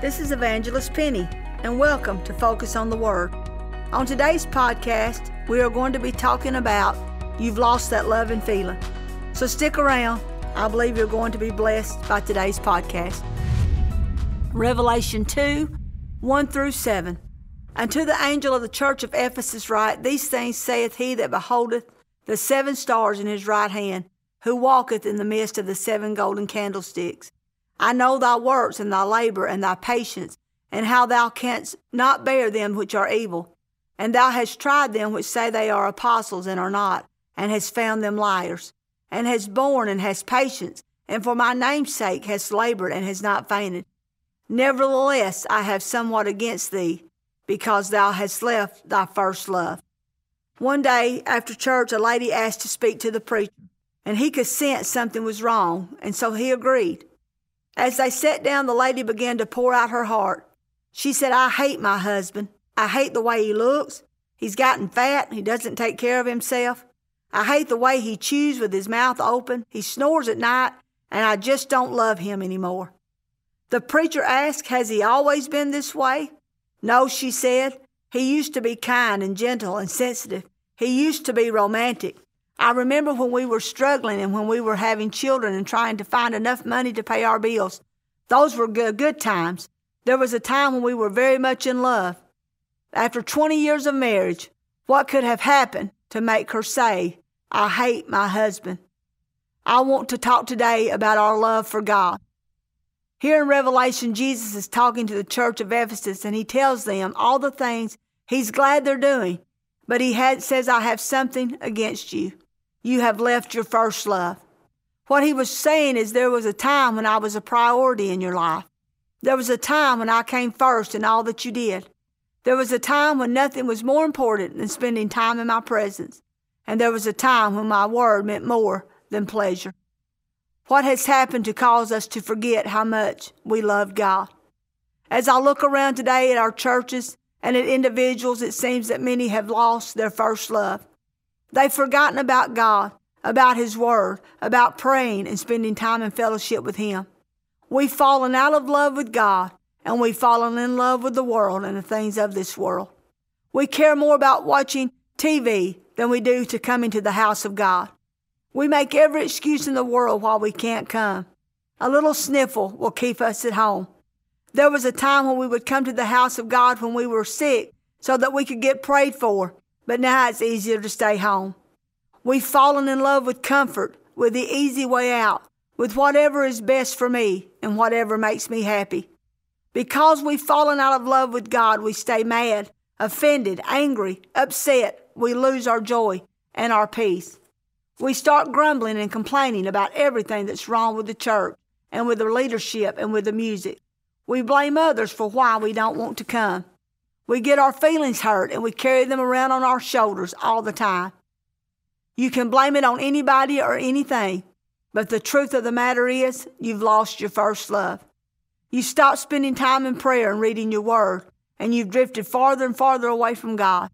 This is Evangelist Penny, and welcome to Focus on the Word. On today's podcast, we are going to be talking about You've Lost That Lovin' Feeling. So stick around. I believe you're going to be blessed by today's podcast. Revelation 2 1 through 7. And to the angel of the church of Ephesus write, These things saith he that beholdeth the seven stars in his right hand, who walketh in the midst of the seven golden candlesticks. I know thy works and thy labor and thy patience, and how thou canst not bear them which are evil. And thou hast tried them which say they are apostles and are not, and hast found them liars, and hast borne and hast patience, and for my name's sake hast labored and hast not fainted. Nevertheless, I have somewhat against thee, because thou hast left thy first love. One day after church, a lady asked to speak to the preacher, and he could sense something was wrong, and so he agreed. As they sat down, the lady began to pour out her heart. She said, I hate my husband. I hate the way he looks. He's gotten fat. He doesn't take care of himself. I hate the way he chews with his mouth open. He snores at night, and I just don't love him anymore. The preacher asked, Has he always been this way? No, she said. He used to be kind and gentle and sensitive. He used to be romantic. I remember when we were struggling and when we were having children and trying to find enough money to pay our bills. Those were good, good times. There was a time when we were very much in love. After 20 years of marriage, what could have happened to make her say, I hate my husband? I want to talk today about our love for God. Here in Revelation, Jesus is talking to the church of Ephesus and he tells them all the things he's glad they're doing, but he had, says, I have something against you you have left your first love. What he was saying is there was a time when I was a priority in your life. There was a time when I came first in all that you did. There was a time when nothing was more important than spending time in my presence. And there was a time when my word meant more than pleasure. What has happened to cause us to forget how much we love God? As I look around today at our churches and at individuals, it seems that many have lost their first love. They've forgotten about God, about His Word, about praying and spending time in fellowship with Him. We've fallen out of love with God, and we've fallen in love with the world and the things of this world. We care more about watching TV than we do to come into the house of God. We make every excuse in the world why we can't come. A little sniffle will keep us at home. There was a time when we would come to the house of God when we were sick so that we could get prayed for but now it's easier to stay home. We've fallen in love with comfort, with the easy way out, with whatever is best for me and whatever makes me happy. Because we've fallen out of love with God, we stay mad, offended, angry, upset. We lose our joy and our peace. We start grumbling and complaining about everything that's wrong with the church and with the leadership and with the music. We blame others for why we don't want to come. We get our feelings hurt and we carry them around on our shoulders all the time. You can blame it on anybody or anything, but the truth of the matter is you've lost your first love. You stopped spending time in prayer and reading your word, and you've drifted farther and farther away from God.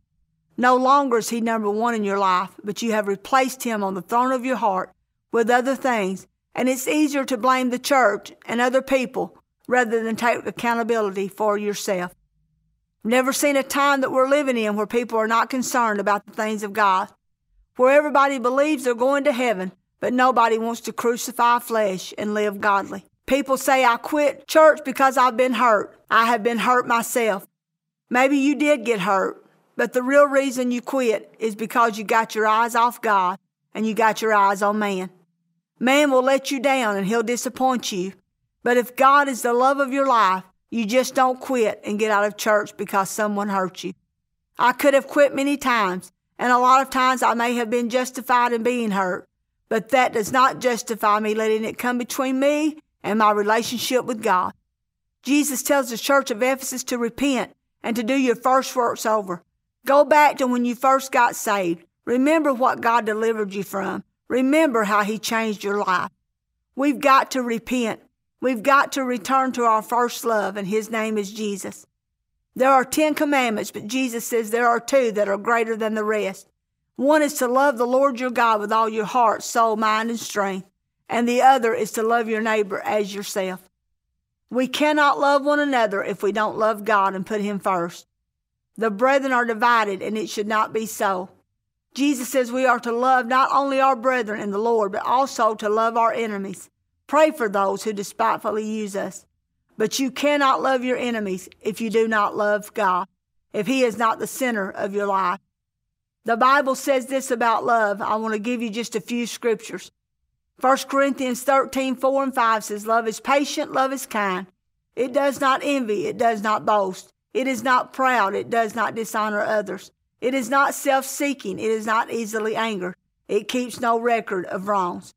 No longer is He number one in your life, but you have replaced Him on the throne of your heart with other things, and it's easier to blame the church and other people rather than take accountability for yourself. Never seen a time that we're living in where people are not concerned about the things of God, where everybody believes they're going to heaven, but nobody wants to crucify flesh and live godly. People say, I quit church because I've been hurt. I have been hurt myself. Maybe you did get hurt, but the real reason you quit is because you got your eyes off God and you got your eyes on man. Man will let you down and he'll disappoint you. But if God is the love of your life, you just don't quit and get out of church because someone hurt you. I could have quit many times, and a lot of times I may have been justified in being hurt, but that does not justify me letting it come between me and my relationship with God. Jesus tells the church of Ephesus to repent and to do your first works over. Go back to when you first got saved. Remember what God delivered you from. Remember how He changed your life. We've got to repent. We've got to return to our first love, and His name is Jesus. There are 10 commandments, but Jesus says there are two that are greater than the rest. One is to love the Lord your God with all your heart, soul, mind, and strength, and the other is to love your neighbor as yourself. We cannot love one another if we don't love God and put Him first. The brethren are divided, and it should not be so. Jesus says we are to love not only our brethren in the Lord, but also to love our enemies. Pray for those who despitefully use us. But you cannot love your enemies if you do not love God, if He is not the center of your life. The Bible says this about love. I want to give you just a few scriptures. 1 Corinthians 13, 4 and 5 says, Love is patient, love is kind. It does not envy, it does not boast. It is not proud, it does not dishonor others. It is not self seeking, it is not easily angered. It keeps no record of wrongs.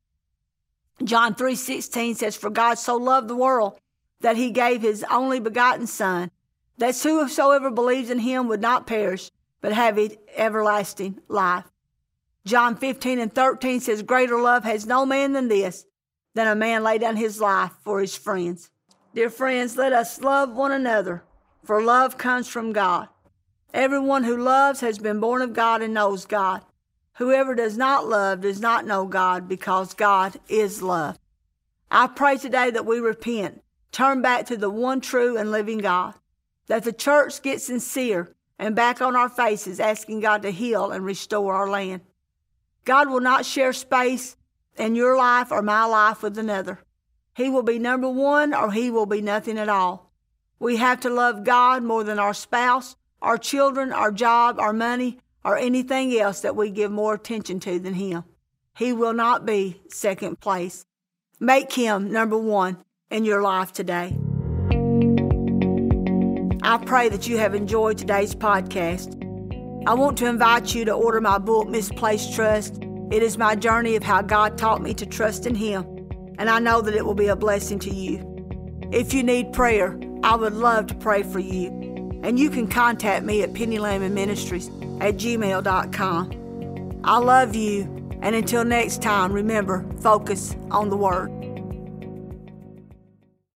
John 3:16 says for God so loved the world that he gave his only begotten son that whosoever believes in him would not perish but have everlasting life. John 15 and 13 says, Greater love has no man than this, than a man lay down his life for his friends. Dear friends, let us love one another, for love comes from God. Everyone who loves has been born of God and knows God. Whoever does not love does not know God, because God is love. I pray today that we repent, turn back to the one true and living God, that the church gets sincere and back on our faces, asking God to heal and restore our land. God will not share space in your life or my life with another. He will be number one or he will be nothing at all. We have to love God more than our spouse, our children, our job, our money, or anything else that we give more attention to than Him. He will not be second place. Make Him number one in your life today. I pray that you have enjoyed today's podcast. I want to invite you to order my book, Misplaced Trust. It is my journey of how God taught me to trust in Him, and I know that it will be a blessing to you. If you need prayer, I would love to pray for you. And you can contact me at Penny Lehman Ministries at gmail.com. I love you, and until next time, remember focus on the Word.